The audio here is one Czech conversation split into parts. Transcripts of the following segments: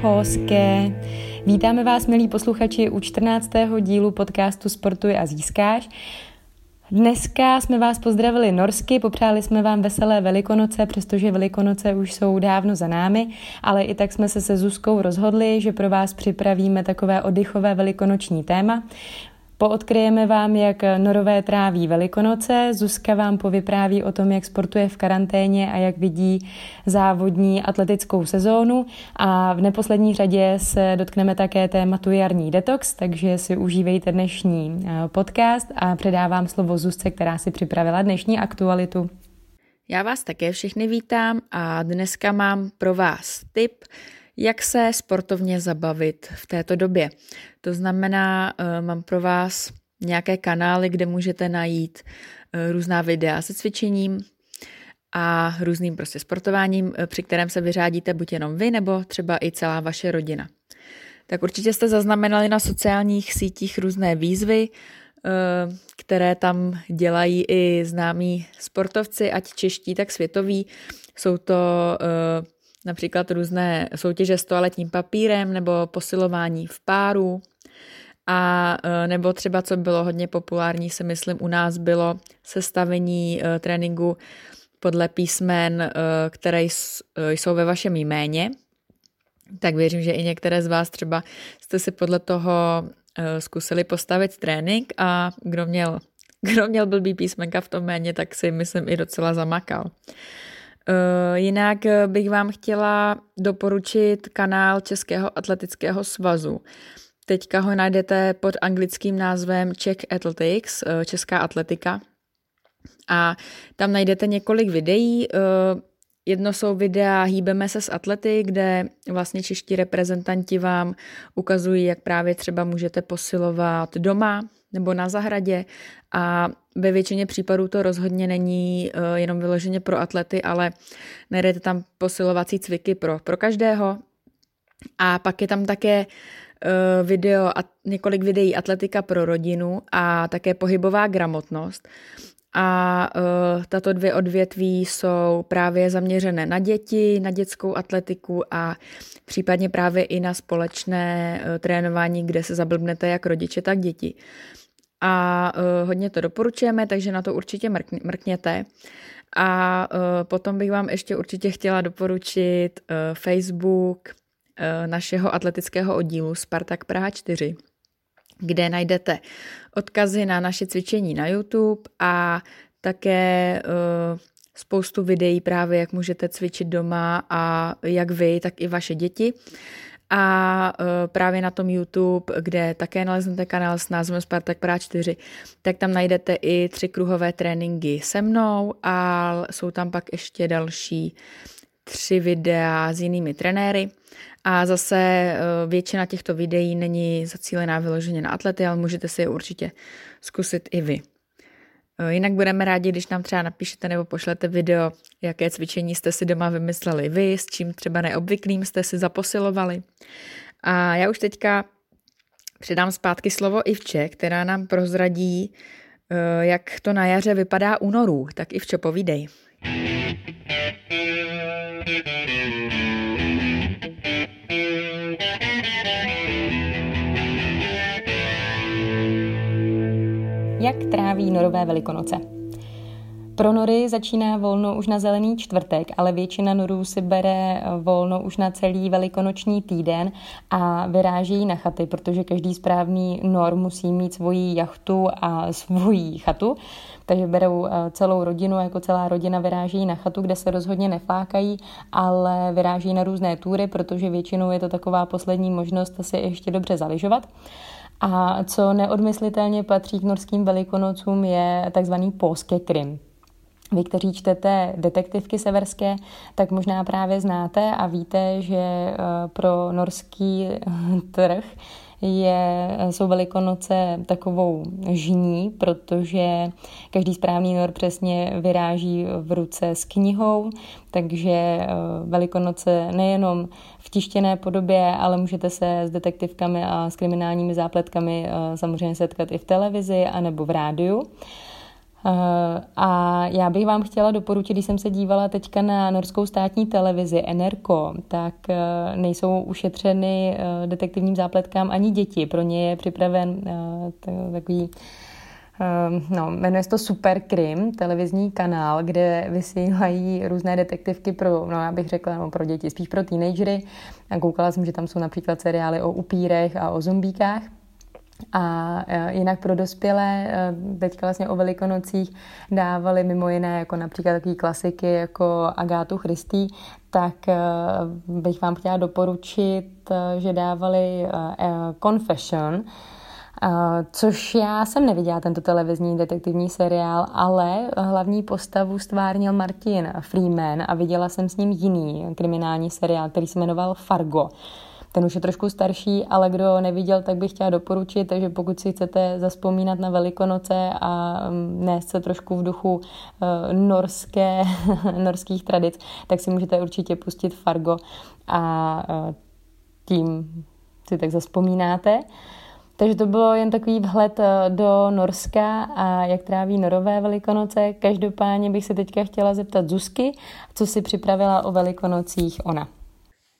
Kuposké. Vítáme vás, milí posluchači, u 14. dílu podcastu Sportuj a získáš. Dneska jsme vás pozdravili norsky, popřáli jsme vám veselé velikonoce, přestože velikonoce už jsou dávno za námi, ale i tak jsme se se Zuzkou rozhodli, že pro vás připravíme takové oddychové velikonoční téma. Poodkryjeme vám, jak norové tráví Velikonoce, Zuzka vám povypráví o tom, jak sportuje v karanténě a jak vidí závodní atletickou sezónu a v neposlední řadě se dotkneme také tématu jarní detox, takže si užívejte dnešní eh, podcast a předávám slovo Zuzce, která si připravila dnešní aktualitu. Já vás také všechny vítám a dneska mám pro vás tip, jak se sportovně zabavit v této době. To znamená, eh, mám pro vás nějaké kanály, kde můžete najít eh, různá videa se cvičením a různým prostě sportováním, eh, při kterém se vyřádíte buď jenom vy, nebo třeba i celá vaše rodina. Tak určitě jste zaznamenali na sociálních sítích různé výzvy, které tam dělají i známí sportovci, ať čeští, tak světoví. Jsou to například různé soutěže s toaletním papírem nebo posilování v páru. A e, nebo třeba, co bylo hodně populární, se myslím, u nás bylo sestavení e, tréninku podle písmen, e, které jsou ve vašem jméně. Tak věřím, že i některé z vás třeba jste si podle toho zkusili postavit trénink a kdo měl, kdo měl blbý písmenka v tom méně, tak si myslím i docela zamakal. Eh, jinak eh, bych vám chtěla doporučit kanál Českého atletického svazu. Teďka ho najdete pod anglickým názvem Czech Athletics, eh, Česká atletika. A tam najdete několik videí. Jedno jsou videa Hýbeme se s atlety, kde vlastně čeští reprezentanti vám ukazují, jak právě třeba můžete posilovat doma nebo na zahradě a ve většině případů to rozhodně není uh, jenom vyloženě pro atlety, ale najdete tam posilovací cviky pro, pro každého. A pak je tam také uh, video a několik videí atletika pro rodinu a také pohybová gramotnost. A uh, tato dvě odvětví jsou právě zaměřené na děti, na dětskou atletiku a případně právě i na společné uh, trénování, kde se zablbnete jak rodiče, tak děti a uh, hodně to doporučujeme, takže na to určitě mrkně, mrkněte. A uh, potom bych vám ještě určitě chtěla doporučit uh, Facebook uh, našeho atletického oddílu Spartak Praha 4, kde najdete odkazy na naše cvičení na YouTube a také uh, spoustu videí právě, jak můžete cvičit doma a jak vy, tak i vaše děti. A uh, právě na tom YouTube, kde také naleznete kanál s názvem Spartak Praha 4, tak tam najdete i tři kruhové tréninky se mnou a jsou tam pak ještě další tři videa s jinými trenéry. A zase uh, většina těchto videí není zacílená vyloženě na atlety, ale můžete si je určitě zkusit i vy. Eh, jinak budeme rádi, když nám třeba napíšete nebo pošlete video, jaké cvičení jste si doma vymysleli vy, s čím třeba neobvyklým jste si zaposilovali. A já už teďka předám zpátky slovo Ivče, která nám prozradí, eh, jak to na jaře vypadá u norů. Tak Ivčo, povídej. Jak tráví norové velikonoce? Pro nory začíná volno už na zelený čtvrtek, ale většina norů si bere volno už na celý velikonoční týden a vyráží na chaty, protože každý správný nor musí mít svoji jachtu a svoji chatu. Takže berou eh, celou rodinu, jako celá rodina vyráží na chatu, kde se rozhodně neflákají, ale vyráží na různé túry, protože většinou je to taková poslední možnost se ještě dobře zaližovat. A co neodmyslitelně patří k norským velikonocům je takzvaný påskekrym. vy, kteří čtete detektivky severské, tak možná právě znáte a víte, že eh, pro norský trh je, jsou Velikonoce takovou žní, protože každý správný nor přesně vyráží v ruce s knihou, takže eh, Velikonoce nejenom v tištěné podobě, ale můžete se s detektivkami a s kriminálními zápletkami eh, samozřejmě setkat i v televizi anebo v rádiu. Eh, a já bych vám chtěla doporučit, když jsem se dívala teďka na norskou státní televizi NRK, tak eh, nejsou ušetřeny eh, detektivním zápletkám ani děti. Pro ně je připraven takový No, jmenuje se to Super Krim, televizní kanál, kde vysílají různé detektivky pro, no já bych řekla, no, pro děti, spíš pro teenagery. A koukala jsem, že tam jsou například seriály o upírech a o zombíkách. A e, jinak pro dospělé, e, teďka vlastně o velikonocích dávali mimo jiné jako například takové klasiky jako Agátu Christy, tak e, bych vám chtěla doporučit, že dávali Confession, což já jsem neviděla tento televizní detektivní seriál, ale hlavní postavu stvárnil Martin Freeman a viděla jsem s ním jiný kriminální seriál, který se jmenoval Fargo. Ten už je trošku starší, ale kdo neviděl, tak bych chtěla doporučit, takže pokud si chcete zaspomínat na Velikonoce a mm, nést se trošku v duchu uh, norské, norských tradic, tak si můžete určitě pustit Fargo a uh, tím si tak zaspomínáte. Takže to bylo jen takový vhled eh, do Norska a jak tráví norové velikonoce. Každopádně bych se teďka chtěla zeptat Zuzky, co si připravila o velikonocích ona.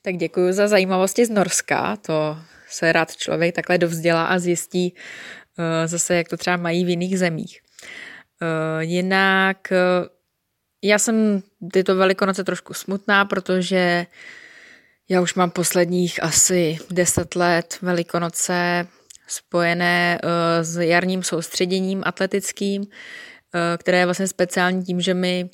Tak děkuji za zajímavosti z Norska, to se rád člověk takhle dovzdělá a zjistí uh, zase, jak to třeba mají v jiných zemích. Uh, jinak uh, já jsem tyto velikonoce trošku smutná, protože já už mám posledních asi deset let velikonoce spojené s jarním soustředěním atletickým, které je vlastně speciální tím, že my,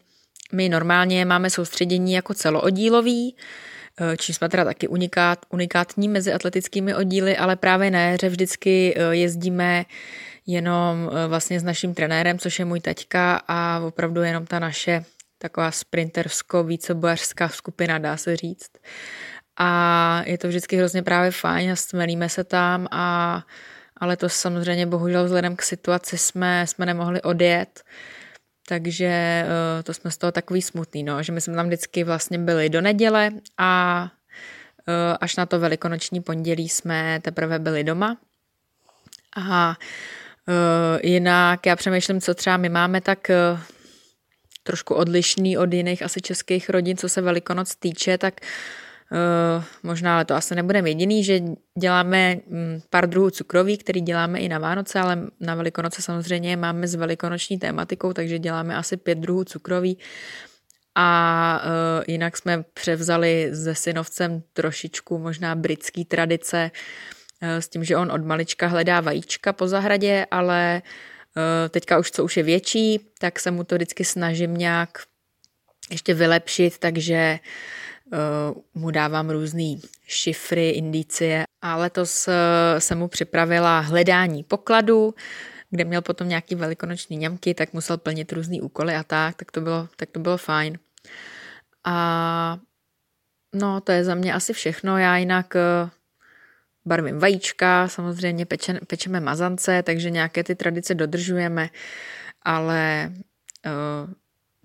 my normálně máme soustředění jako celooddílový, Eh, čím jsme teda taky unikát, unikátní mezi atletickými oddíly, ale právě na jaře vždycky eh, jezdíme jenom eh, vlastně s naším trenérem, což je můj taťka a opravdu jenom ta naše taková sprintersko-vícebojařská skupina, dá se říct. A je to vždycky hrozně právě fajn a stmelíme se tam a ale to samozřejmě bohužel vzhledem k situaci jsme, jsme nemohli odjet, takže eh, to jsme z toho takový smutný, no, že my jsme tam vždycky vlastně byli do neděle a eh, až na to velikonoční pondělí jsme teprve byli doma. A eh, jinak já přemýšlím, co třeba my máme tak trošku odlišný od jiných asi českých rodin, co se velikonoc týče, tak Uh, možná, ale to asi nebudeme jediný, že děláme um, pár druhů cukroví, který děláme i na Vánoce, ale na Velikonoce samozřejmě máme s velikonoční tématikou, takže děláme asi pět druhů cukroví. A uh, jinak jsme převzali se synovcem trošičku možná britský tradice uh, s tím, že on od malička hledá vajíčka po zahradě, ale teďka už co už je větší, tak se mu to vždycky snažím nějak ještě vylepšit, takže uh, mu dávám různé šifry, indicie a letos uh, jsem mu připravila hledání pokladu, kde měl potom nějaký velikonoční ňamky, tak musel plnit různé úkoly a tak, tak to bylo, tak to bylo fajn. A no, to je za mě asi všechno. Já jinak uh, barvím vajíčka, samozřejmě peče, pečeme mazance, takže nějaké ty tradice dodržujeme, ale uh,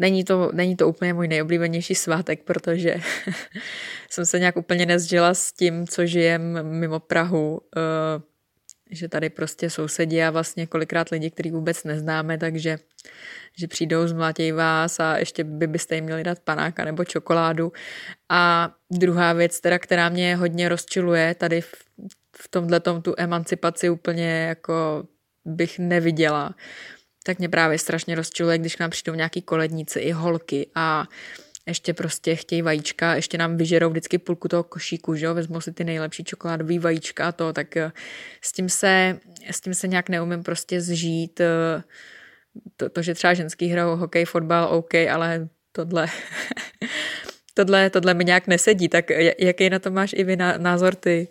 Není to, není to úplně můj nejoblíbenější svátek, protože jsem se nějak úplně nezžila s tím, co žijem mimo Prahu, uh, že tady prostě sousedí a vlastně kolikrát lidi, který vůbec neznáme, takže že přijdou, zmlatějí vás a ještě by byste jim měli dát panáka nebo čokoládu. A druhá věc, teda, která mě hodně rozčiluje tady v, v tomhle tu emancipaci úplně jako bych neviděla, tak mě právě strašně rozčiluje, když k nám přijdou nějaký koledníci i holky a ještě prostě chtějí vajíčka, ještě nám vyžerou vždycky půlku toho košíku, že jo, vezmou si ty nejlepší čokoládové vajíčka a to, tak eh, s tím se, s tím se nějak neumím prostě zžít. Eh, to, to že třeba ženský hrajou hokej, fotbal, OK, ale tohle, tohle, tohle mi nějak nesedí, tak jaký na to máš i vy názor ty?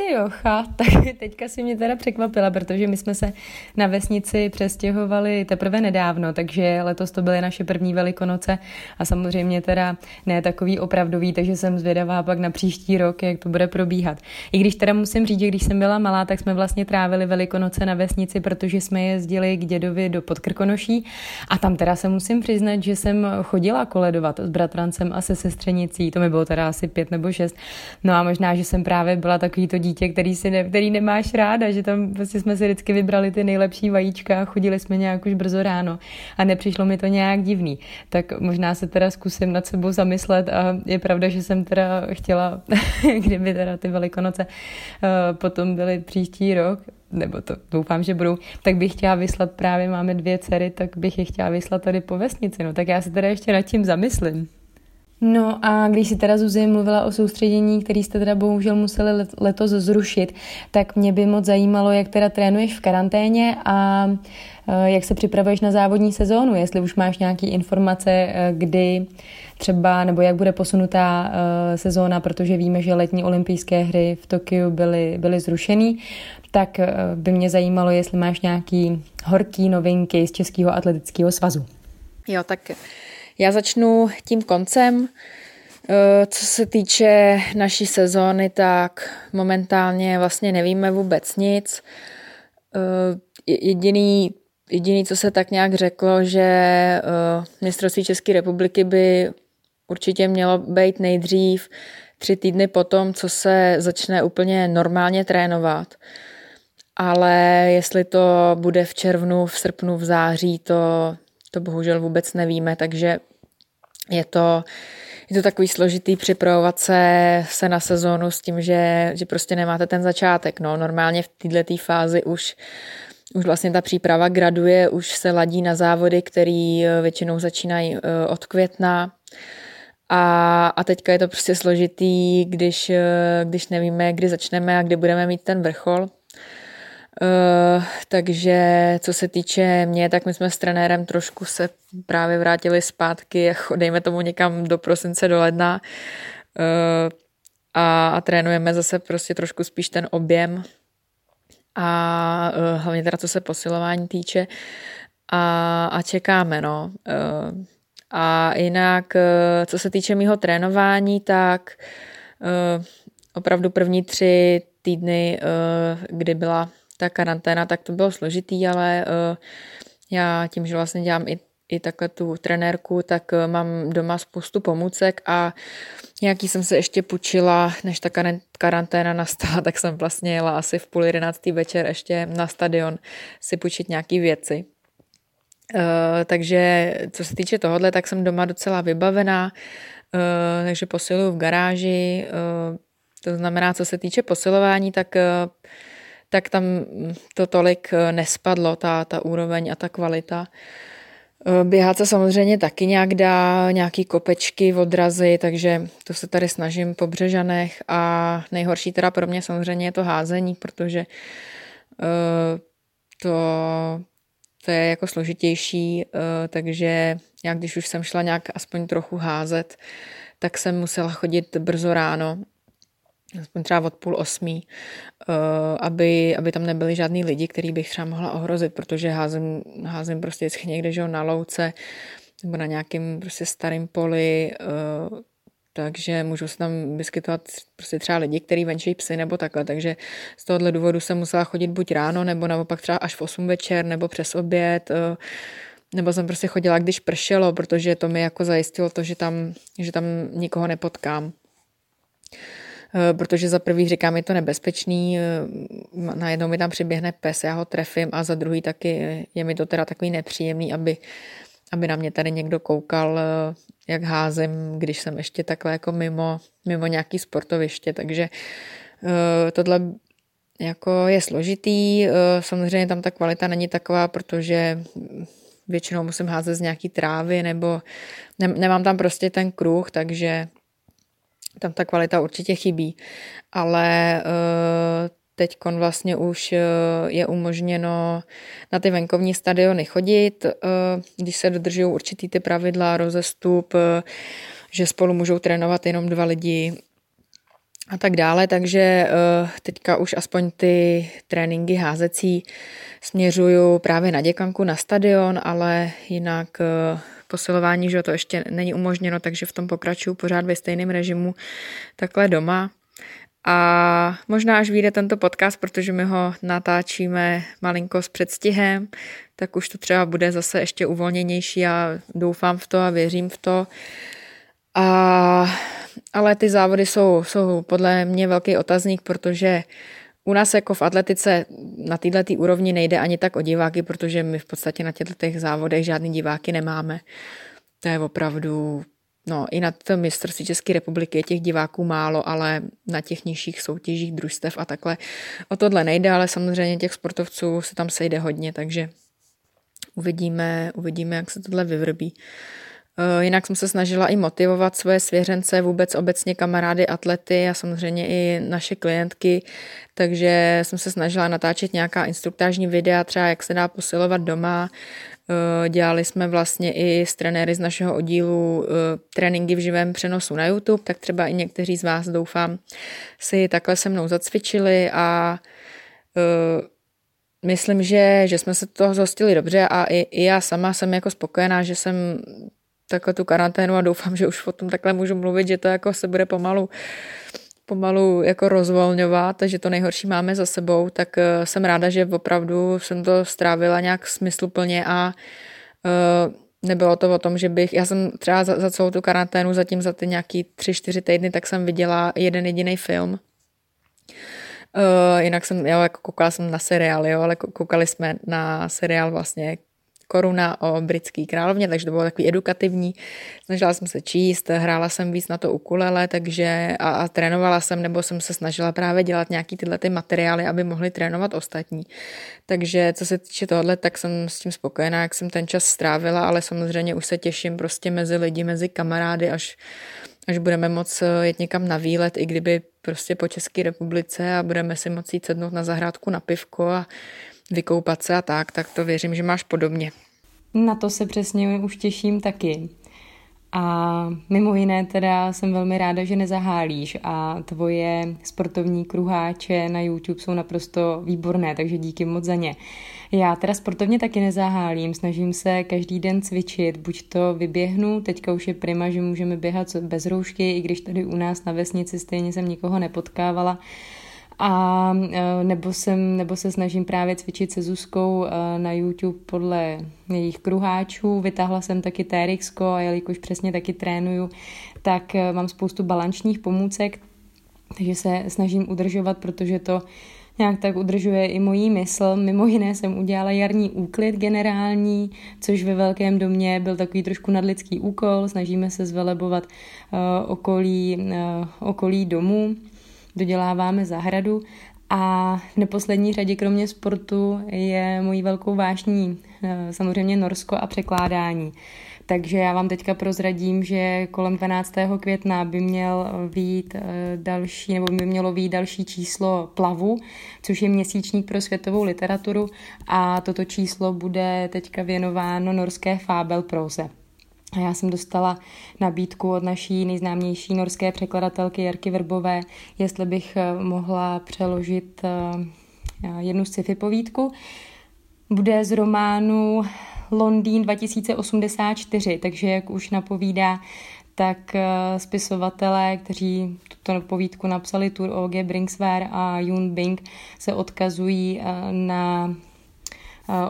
Ty jocha, tak teďka si mě teda překvapila, protože my jsme se na vesnici přestěhovali teprve nedávno, takže letos to byly naše první velikonoce. A samozřejmě teda ne takový opravdový, takže jsem zvědavá pak na příští rok, jak to bude probíhat. I když teda musím říct, že když jsem byla malá, tak jsme vlastně trávili velikonoce na vesnici, protože jsme jezdili k dědovi do Podkrkonoší. A tam teda se musím přiznat, že jsem chodila koledovat s bratrancem a se sestřenicí, to mi bylo teda asi pět nebo šest, no a možná, že jsem právě byla takový to dítě, který, si ne, který nemáš ráda, že tam prostě jsme si vždycky vybrali ty nejlepší vajíčka a chodili jsme nějak už brzo ráno a nepřišlo mi to nějak divný. Tak možná se teda zkusím nad sebou zamyslet a je pravda, že jsem teda chtěla, kdyby teda ty velikonoce uh, potom byly příští rok, nebo to doufám, že budou, tak bych chtěla vyslat právě, máme dvě dcery, tak bych je chtěla vyslat tady po vesnici, no tak já se teda ještě nad tím zamyslím. No a když si teda Zuzi mluvila o soustředění, který jste teda bohužel museli letos zrušit, tak mě by moc zajímalo, jak teda trénuješ v karanténě a e, jak se připravuješ na závodní sezónu, jestli už máš nějaké informace, e, kdy třeba, nebo jak bude posunutá e, sezóna, protože víme, že letní olympijské hry v Tokiu byly, byly zrušený, tak by mě zajímalo, jestli máš nějaký horký novinky z Českého atletického svazu. Jo, tak já začnu tím koncem. Eh, co se týče naší sezóny, tak momentálně vlastně nevíme vůbec nic. Eh, jediný, jediný, co se tak nějak řeklo, že eh, mistrovství České republiky by určitě mělo být nejdřív tři týdny potom, co se začne úplně normálně trénovat. Ale jestli to bude v červnu, v srpnu, v září, to, to bohužel vůbec nevíme, takže je to, je to takový složitý připravovat se, se na sezónu s tím, že, že prostě nemáte ten začátek. No, normálně v této fázi už už vlastně ta příprava graduje, už se ladí na závody, které eh, většinou začínají eh, od května. A, a teďka je to prostě složitý, když, eh, když nevíme, kdy začneme a kdy budeme mít ten vrchol. Uh, takže co se týče mě, tak my jsme s trenérem trošku se právě vrátili zpátky, dejme tomu někam do prosince, do ledna uh, a, a trénujeme zase prostě trošku spíš ten objem a uh, hlavně teda co se posilování týče a, a čekáme, no. Uh, a jinak, uh, co se týče mýho trénování, tak uh, opravdu první tři týdny, kdy byla ta karanténa, tak to bylo složitý, ale uh, já tím, že vlastně dělám i, i takhle tu trenérku, tak uh, mám doma spoustu pomůcek a nějaký jsem se ještě půjčila, než ta karanténa nastala, tak jsem vlastně jela asi v půl jedenáctý večer ještě na stadion si půjčit nějaký věci. Uh, takže co se týče tohohle, tak jsem doma docela vybavená, uh, takže posiluju v garáži, uh, to znamená, co se týče posilování, tak uh, tak tam to tolik eh, nespadlo, ta, ta úroveň a ta kvalita. Eh, běhat se samozřejmě taky nějak dá, nějaký kopečky, odrazy, takže to se tady snažím po Břežanech a nejhorší teda pro mě samozřejmě je to házení, protože uh, to, to je jako složitější, takže já když už jsem šla nějak aspoň trochu házet, tak jsem musela chodit brzo ráno aspoň třeba od půl osmí, eh, aby, aby tam nebyli žádný lidi, který bych třeba mohla ohrozit, protože házím, házím prostě vždycky někde, že na louce nebo na nějakém prostě starém poli, eh, takže můžu se tam vyskytovat prostě třeba lidi, kteří venčí psy nebo takhle, takže z tohohle důvodu jsem musela chodit buď ráno, nebo naopak třeba až v 8 večer, nebo přes oběd, eh, nebo jsem prostě chodila, když pršelo, protože to mi jako zajistilo to, že tam, že tam nikoho nepotkám. Eh, protože za prvý říkám, je to nebezpečný, eh, najednou mi tam přiběhne pes, já ho trefím a za druhý taky je mi to teda takový nepříjemný, aby, aby na mě tady někdo koukal, eh, jak házím, když jsem ještě takhle jako mimo, mimo nějaký sportoviště, takže tohle jako je složitý, samozřejmě tam ta kvalita není taková, protože většinou musím házet z nějaký trávy nebo ne, nemám tam prostě ten kruh, takže tam ta kvalita určitě chybí, ale eh, teď vlastně už eh, je umožněno na ty venkovní stadiony chodit, eh, když se dodržují určitý ty pravidla, rozestup, že spolu můžou trénovat jenom dva lidi, a tak dále, takže teďka už aspoň ty tréninky házecí směřuju právě na děkanku na stadion, ale jinak posilování, že to ještě není umožněno, takže v tom pokračuju pořád ve stejném režimu takhle doma. A možná až vyjde tento podcast, protože my ho natáčíme malinko s předstihem, tak už to třeba bude zase ještě uvolněnější a doufám v to a věřím v to. A, ale ty závody jsou, jsou podle mě velký otazník, protože u nás jako v atletice na této úrovni nejde ani tak o diváky, protože my v podstatě na těchto závodech žádný diváky nemáme. To je opravdu No, i na tom mistrovství České republiky je těch diváků málo, ale na těch nižších soutěžích, družstev a takhle o tohle nejde, ale samozřejmě těch sportovců se tam sejde hodně, takže uvidíme, uvidíme, jak se tohle vyvrbí. Eh, jinak jsem se snažila i motivovat svoje svěřence, vůbec obecně kamarády, atlety a samozřejmě i naše klientky, takže jsem se snažila natáčet nějaká instruktážní videa, třeba jak se dá posilovat doma, Eh, dělali jsme vlastně i s trenéry z našeho oddílu eh, tréninky v živém přenosu na YouTube, tak třeba i někteří z vás, doufám, si takhle se mnou zacvičili a eh, myslím, že, že jsme se toho zhostili dobře a i, i já sama jsem jako spokojená, že jsem takhle tu karanténu a doufám, že už o tom takhle můžu mluvit, že to jako se bude pomalu pomalu jako rozvolňovat, takže to nejhorší máme za sebou, tak eh, jsem ráda, že opravdu jsem to strávila nějak smysluplně a uh, nebylo to o tom, že bych, já jsem třeba za, za celou tu karanténu, zatím za ty nějaký tři, čtyři týdny, tak jsem viděla jeden jediný film. Uh, jinak jsem, jo, jako koukala jsem na seriál, jo, ale koukali jsme na seriál vlastně koruna o britský královně, takže to bylo takový edukativní. Snažila jsem se číst, hrála jsem víc na to ukulele, takže a, a trénovala jsem, nebo jsem se snažila právě dělat nějaký tyhle ty materiály, aby mohli trénovat ostatní. Takže co se týče tohle, tak jsem s tím spokojená, jak jsem ten čas strávila, ale samozřejmě už se těším prostě mezi lidi, mezi kamarády, až až budeme moc jet někam na výlet, i kdyby prostě po České republice a budeme si moci sednout na zahrádku na pivko a vykoupat se a tak, tak to věřím, že máš podobně. Na to se přesně už těším taky. A mimo jiné teda jsem velmi ráda, že nezahálíš a tvoje sportovní kruháče na YouTube jsou naprosto výborné, takže díky moc za ně. Já teda sportovně taky nezahálím, snažím se každý den cvičit, buď to vyběhnu, teďka už je prima, že můžeme běhat bez roušky, i když tady u nás na vesnici stejně jsem nikoho nepotkávala, a e, nebo, jsem, nebo se snažím právě cvičit se Zuzkou e, na YouTube podle jejich kruháčů. Vytáhla jsem taky TRX a jelikož přesně taky trénuju, tak e, mám spoustu balančních pomůcek, takže se snažím udržovat, protože to nějak tak udržuje i mojí mysl. Mimo jiné jsem udělala jarní úklid generální, což ve velkém domě byl takový trošku nadlidský úkol. Snažíme se zvelebovat uh, okolí, uh, okolí domu doděláváme zahradu a v neposlední řadě kromě sportu je mojí velkou vášní eh, samozřejmě Norsko a překládání. Takže já vám teďka prozradím, že kolem 12. května by měl výjít eh, další, nebo by mělo výjít další číslo Plavu, což je měsíčník pro světovou literaturu a toto číslo bude teďka věnováno norské fábel proze. A já jsem dostala nabídku od naší nejznámější norské překladatelky Jarky Verbové, jestli bych eh, mohla přeložit eh, jednu sci-fi povídku. Bude z románu Londýn 2084, takže jak už napovídá, tak eh, spisovatelé, kteří tuto povídku napsali, Tur O.G. Brinksware a Yun Bing, se odkazují na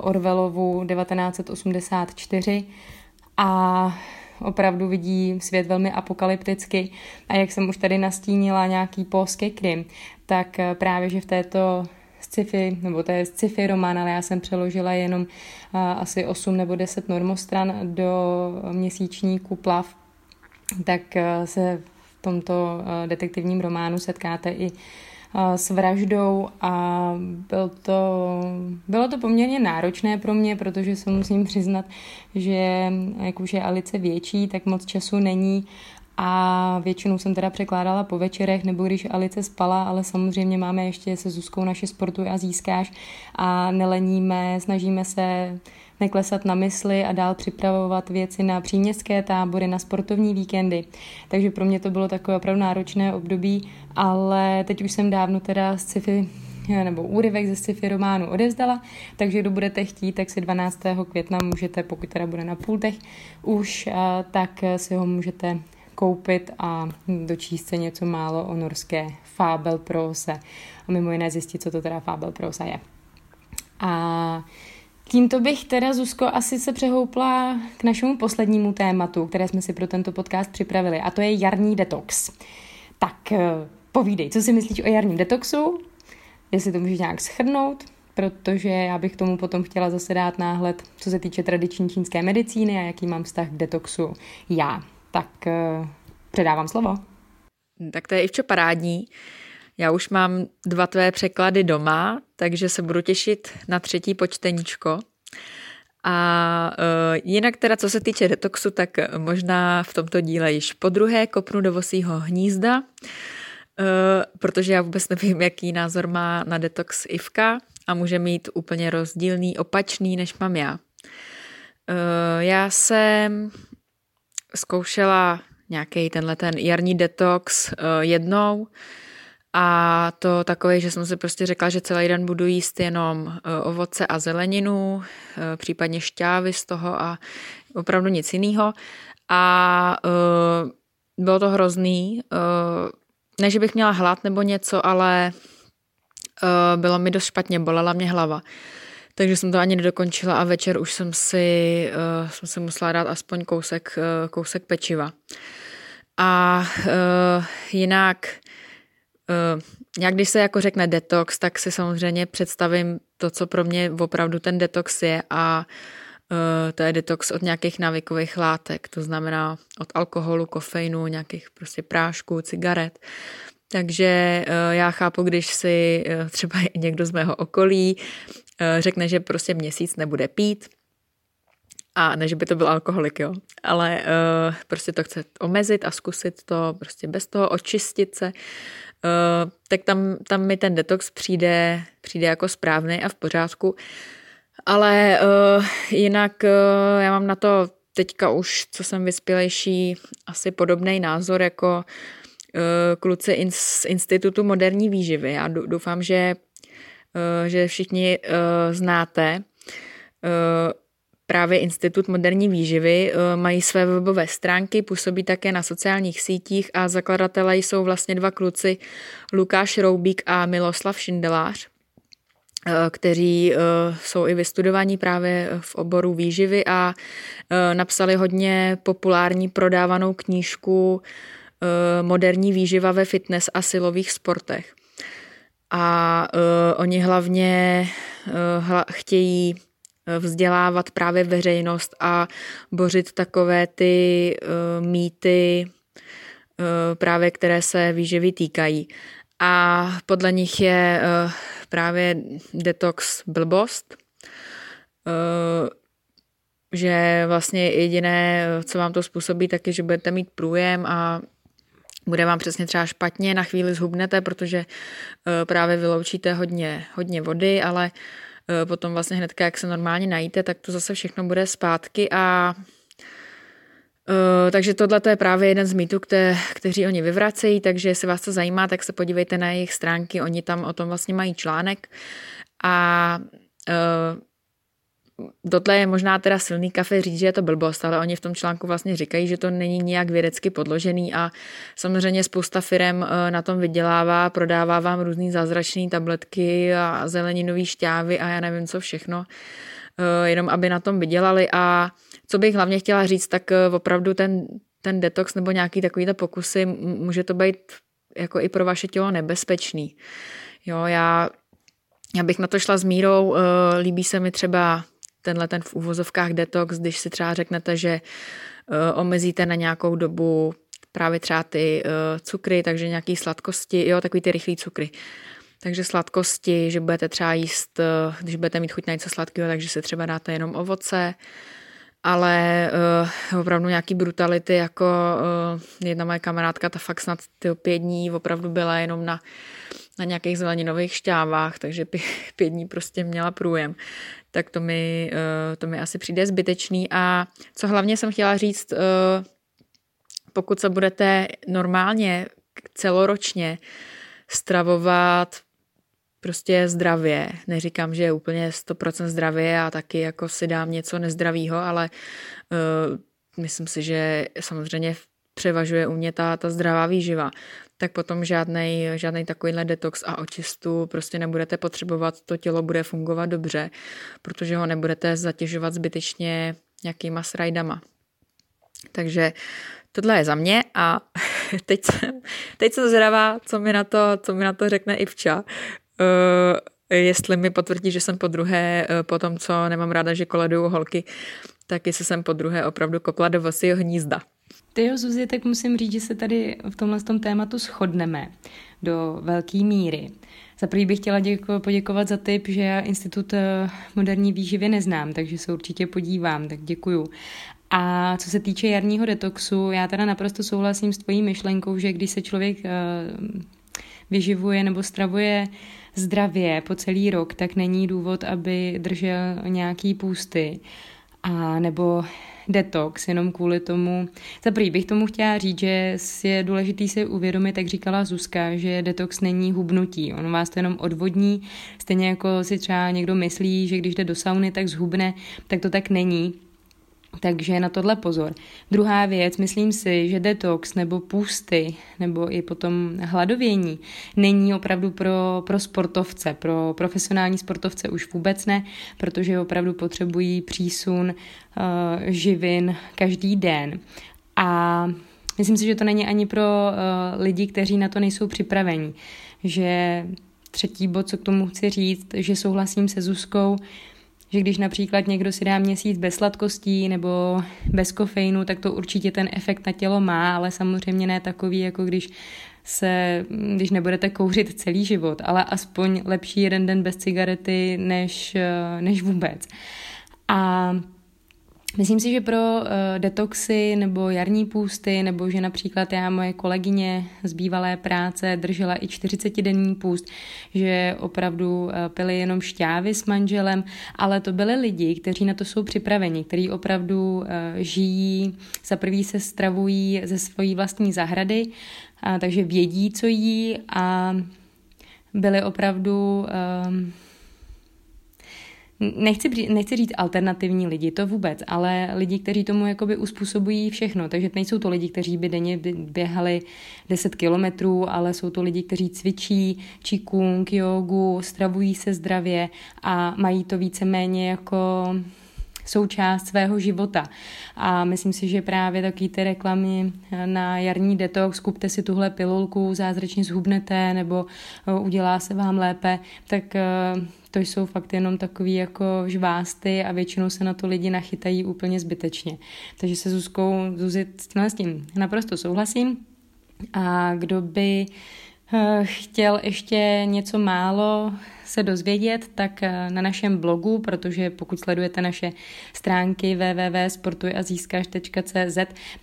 Orwellovu 1984 a opravdu vidí svět velmi apokalypticky. A jak jsem už tady nastínila nějaký polský Krym, tak eh, právě, že v této sci-fi, nebo to je sci-fi román, ale já jsem přeložila jenom uh, asi 8 nebo 10 normostran do měsíčníku Plav, tak uh, se v tomto detektivním románu setkáte i s vraždou a byl to, bylo to poměrně náročné pro mě, protože se musím přiznat, že jak už je Alice větší, tak moc času není a většinou jsem teda překládala po večerech nebo když Alice spala, ale samozřejmě máme ještě se Zuzkou naše sportu a získáš a neleníme, snažíme se neklesat na mysli a dál připravovat věci na příměstské tábory, na sportovní víkendy. Takže pro mě to bylo takové opravdu náročné období, ale teď už jsem dávno teda z sci-fi nebo úryvek ze sci-fi románu odevzdala, takže kdo budete chtít, tak si 12. května můžete, pokud teda bude na pultech už, tak si ho můžete koupit a dočíst se něco málo o norské fábel prose a mimo jiné zjistit, co to teda fábel prosa je. A Tímto bych teda, Zuzko, asi se přehoupla k našemu poslednímu tématu, které jsme si pro tento podcast připravili, a to je jarní detox. Tak eh, povídej, co si myslíš o jarním detoxu? Jestli to můžeš nějak schrnout, protože já bych tomu potom chtěla zase dát náhled, co se týče tradiční čínské medicíny a jaký mám vztah k detoxu já. Tak eh, předávám slovo. Tak to je Ivčo parádní. Já už mám dva tvé překlady doma, takže se budu těšit na třetí počteníčko. A uh, jinak teda, co se týče detoxu, tak možná v tomto díle již po druhé kopnu do vosího hnízda, uh, protože já vůbec nevím, jaký názor má na detox Ivka a může mít úplně rozdílný, opačný, než mám já. Uh, já jsem zkoušela nějaký tenhle ten jarní detox uh, jednou, a to takové, že jsem si prostě řekla, že celý den budu jíst jenom e, ovoce a zeleninu, e, případně šťávy z toho a opravdu nic jiného. A bylo to hrozný. Ne, že bych měla hlad nebo něco, ale bylo mi dost špatně, bolela mě hlava. Takže jsem to ani nedokončila a večer už jsem si, uh, jsem si musela dát aspoň kousek, uh, kousek pečiva. A uh, jinak Uh, já když se jako řekne detox, tak si samozřejmě představím to, co pro mě opravdu ten detox je a uh, to je detox od nějakých návykových látek, to znamená od alkoholu, kofeinu, nějakých prostě prášků, cigaret. Takže uh, já chápu, když si třeba někdo z mého okolí řekne, že prostě měsíc nebude pít, a ne, že by to byl alkoholik, jo, ale uh, prostě to chce omezit a zkusit to prostě bez toho, očistit se, uh, tak tam, tam mi ten detox přijde, přijde jako správný a v pořádku. Ale uh, jinak uh, já mám na to teďka už, co jsem vyspělejší, asi podobný názor jako uh, kluci z Institutu moderní výživy. Já doufám, že, uh, že všichni uh, znáte právě Institut moderní výživy, eh, mají své webové stránky, působí také na sociálních sítích a zakladatelé jsou vlastně dva kluci, Lukáš Roubík a Miloslav Šindelář eh, kteří eh, jsou i vystudovaní právě v oboru výživy a napsali hodně populární prodávanou knížku Moderní výživa ve fitness a silových sportech. A oni hlavně chtějí vzdělávat právě veřejnost a bořit takové ty uh, mýty, uh, právě které se výživy týkají. A podle nich je uh, právě detox blbost, uh, že vlastně jediné, co vám to způsobí, tak je, že budete mít průjem a bude vám přesně třeba špatně, na chvíli zhubnete, protože uh, právě vyloučíte hodně, hodně vody, ale Eh, potom vlastně hnedka, jak se normálně najíte, tak to zase všechno bude zpátky a Uh, takže tohle je právě jeden z mýtů, kte, kteří oni vyvracejí, takže jestli vás to zajímá, tak se podívejte na jejich stránky, oni tam o tom vlastně mají článek a tohle je možná teda silný kafe říct, že je to blbost, ale oni v tom článku vlastně říkají, že to není nijak vědecky podložený a samozřejmě spousta firm eh, na tom vydělává, prodává vám různý zázračné tabletky a zeleninový šťávy a já nevím co všechno, eh, jenom aby na tom vydělali a co bych hlavně chtěla říct, tak eh, opravdu ten, ten detox nebo nějaký takovýto pokusy, může to být jako i pro vaše tělo nebezpečný. Jo, já já bych na to šla s mírou, líbí se mi třeba tenhle ten v úvozovkách detox, když si třeba řeknete, že uh, omezíte na nějakou dobu právě třeba ty uh, cukry, takže nějaký sladkosti, jo, takový ty rychlý cukry. Takže sladkosti, že budete třeba jíst, uh, když budete mít chuť na něco sladkého, takže si třeba dáte jenom ovoce, ale uh, opravdu nějaký brutality, jako uh, jedna moje kamarádka, ta fakt snad ty pět dní opravdu byla jenom na, na nějakých zeleninových šťávách, takže pět dní prostě měla průjem. Tak to mi, uh, to mi asi přijde zbytečný. A co hlavně jsem chtěla říct, uh, pokud se budete normálně celoročně stravovat prostě zdravě. Neříkám, že je úplně 100% zdravě a taky jako si dám něco nezdravého, ale uh, myslím si, že samozřejmě převažuje u mě ta, ta zdravá výživa, tak potom žádný žádnej takovýhle detox a očistu prostě nebudete potřebovat, to tělo bude fungovat dobře, protože ho nebudete zatěžovat zbytečně nějakýma srajdama. Takže tohle je za mě a teď jsem, teď jsem zvědavá, co mi na to, co mi na to řekne Ivča, jestli mi potvrdí, že jsem po druhé, uh, po tom, co nemám ráda, že koleduju holky, tak jestli jsem po druhé opravdu kopla do vosího hnízda. Ty jo, Zuzi, tak musím říct, že se tady v tomhle tom tématu shodneme do velké míry. Za prvý bych chtěla děko, poděkovat za tip, že já Institut eh, moderní výživy neznám, takže se určitě podívám, tak děkuju. A co se týče jarního detoxu, já teda naprosto souhlasím s tvojí myšlenkou, že když se člověk vyživuje nebo stravuje zdravě po celý rok, tak není důvod, aby držel nějaký půsty a nebo detox jenom kvůli tomu. Za prvý bych tomu chtěla říct, že je důležitý si uvědomit, jak říkala Zuzka, že detox není hubnutí. On vás to jenom odvodní, stejně jako si třeba někdo myslí, že když jde do sauny, tak zhubne, tak to tak není. Takže na tohle pozor. Druhá věc, myslím si, že detox nebo půsty nebo i potom hladovění není opravdu pro, pro sportovce, pro profesionální sportovce už vůbec ne, protože opravdu potřebují přísun uh, živin každý den. A myslím si, že to není ani pro uh, lidi, kteří na to nejsou připraveni. Že třetí bod, co k tomu chci říct, že souhlasím se Zuzkou, že když například někdo si dá měsíc bez sladkostí nebo bez kofeinu, tak to určitě ten efekt na tělo má, ale samozřejmě ne takový, jako když se, když nebudete kouřit celý život, ale aspoň lepší jeden den bez cigarety než, než vůbec. A Myslím si, že pro uh, detoxy nebo jarní půsty, nebo že například já, moje kolegyně z bývalé práce držela i 40-denní půst, že opravdu uh, pili jenom šťávy s manželem, ale to byly lidi, kteří na to jsou připraveni, kteří opravdu uh, žijí, za prvý se stravují ze svojí vlastní zahrady, uh, takže vědí, co jí a byli opravdu uh, nechci, nechci říct alternativní lidi, to vůbec, ale lidi, kteří tomu jakoby uspůsobují všechno. Takže nejsou to lidi, kteří by denně běhali 10 kilometrů, ale jsou to lidi, kteří cvičí čikung, jogu, stravují se zdravě a mají to víceméně jako součást svého života. A myslím si, že právě taky ty reklamy na jarní detox, kupte si tuhle pilulku, zázračně zhubnete nebo udělá se vám lépe, tak eh, to jsou fakt jenom takový jako žvásty a většinou se na to lidi nachytají úplně zbytečně. Takže se Zuzkou, Zuzit s tím naprosto souhlasím. A kdo by eh, chtěl ještě něco málo se dozvědět, tak eh, na našem blogu, protože pokud sledujete naše stránky www.sportujazískaš.cz,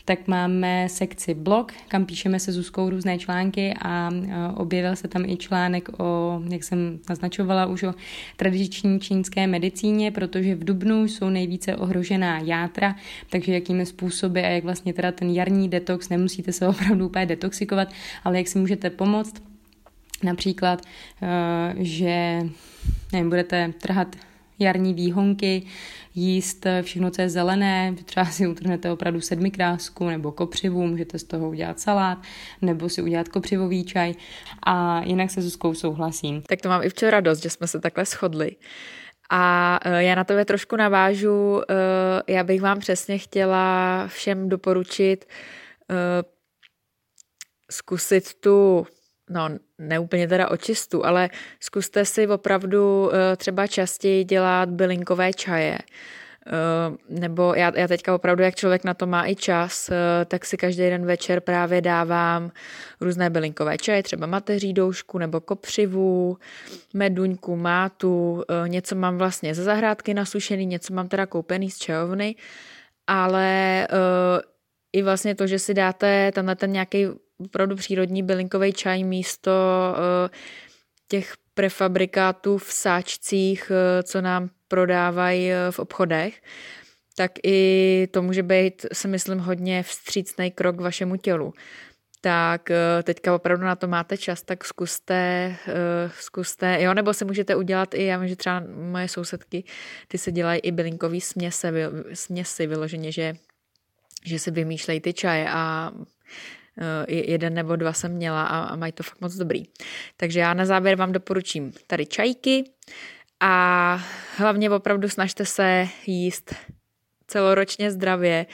tak máme sekci blog, kam píšeme se Zuzkou různé články a eh, objevil se tam i článek o, jak jsem naznačovala, už o tradiční čínské medicíně, protože v Dubnu jsou nejvíce ohrožená játra, takže jakými způsoby a jak vlastně teda ten jarní detox, nemusíte se opravdu úplně detoxikovat, ale jak si můžete pomoct, Například, eh, že nevím, budete trhat jarní výhonky, jíst všechno, co je zelené, třeba si utrhnete opravdu sedmikrásku nebo kopřivu, můžete z toho udělat salát, nebo si udělat kopřivový čaj a jinak se Zuzkou souhlasím. Tak to mám i včera dost, že jsme se takhle shodli. A eh, já na tebe trošku navážu, eh, já bych vám přesně chtěla všem doporučit zkusit tu no neúplně teda očistu, ale zkuste si opravdu eh, třeba častěji dělat bylinkové čaje. Eh, nebo já, já teďka opravdu, jak člověk na to má i čas, eh, tak si každý den večer právě dávám různé bylinkové čaje, třeba mateří doušku nebo kopřivu, meduňku, mátu, něco mám vlastně ze zahrádky nasušený, něco mám teda koupený z čajovny ale i vlastně to, že si dáte tenhle ten nějaký opravdu přírodní bylinkový čaj místo uh, těch prefabrikátů v sáčcích, uh, co nám prodávají uh, v obchodech, tak i to může být, si myslím, hodně vstřícný krok vašemu tělu. Tak eh, teďka opravdu na to máte čas, tak zkuste, zkuste, jo, nebo se můžete udělat i, já vím, že třeba moje sousedky, ty se dělají i bylinkový směse, směsi vyloženě, že, že si vymýšlejí ty čaje a jeden nebo dva jsem měla a, mají to fakt moc dobrý. Takže já na závěr vám doporučím tady čajky a hlavně opravdu snažte se jíst celoročně zdravě.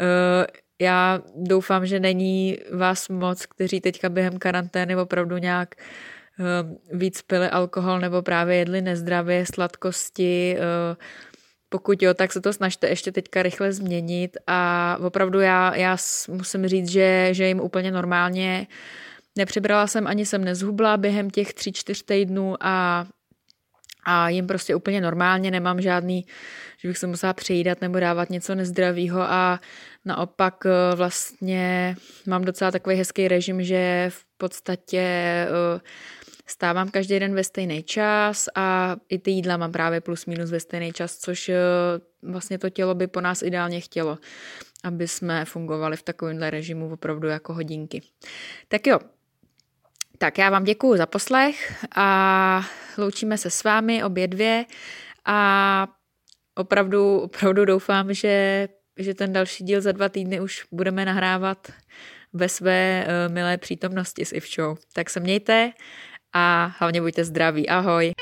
Uh, já doufám, že není vás moc, kteří teďka během karantény opravdu nějak uh, víc pili alkohol nebo právě jedli nezdravě, sladkosti. Uh, pokud jo, tak se to snažte ještě teďka rychle změnit a opravdu já, já musím říct, že, že jim úplně normálně nepřibrala jsem, ani jsem nezhubla během těch tři, čtyř týdnů a a jim prostě úplně normálně, nemám žádný, že bych se musela přejídat nebo dávat něco nezdravého a naopak eh, vlastně mám docela takový hezký režim, že v podstatě eh, stávám každý den ve stejný čas a i ty jídla mám právě plus minus ve stejný čas, což eh, vlastně to tělo by po nás ideálně chtělo, aby jsme fungovali v takovémhle režimu opravdu jako hodinky. Tak jo, tak já vám děkuji za poslech a loučíme se s vámi obě dvě a opravdu, opravdu doufám, že, že ten další díl za dva týdny už budeme nahrávat ve své uh, milé přítomnosti s Ivčou. Tak se mějte a hlavně buďte zdraví. Ahoj!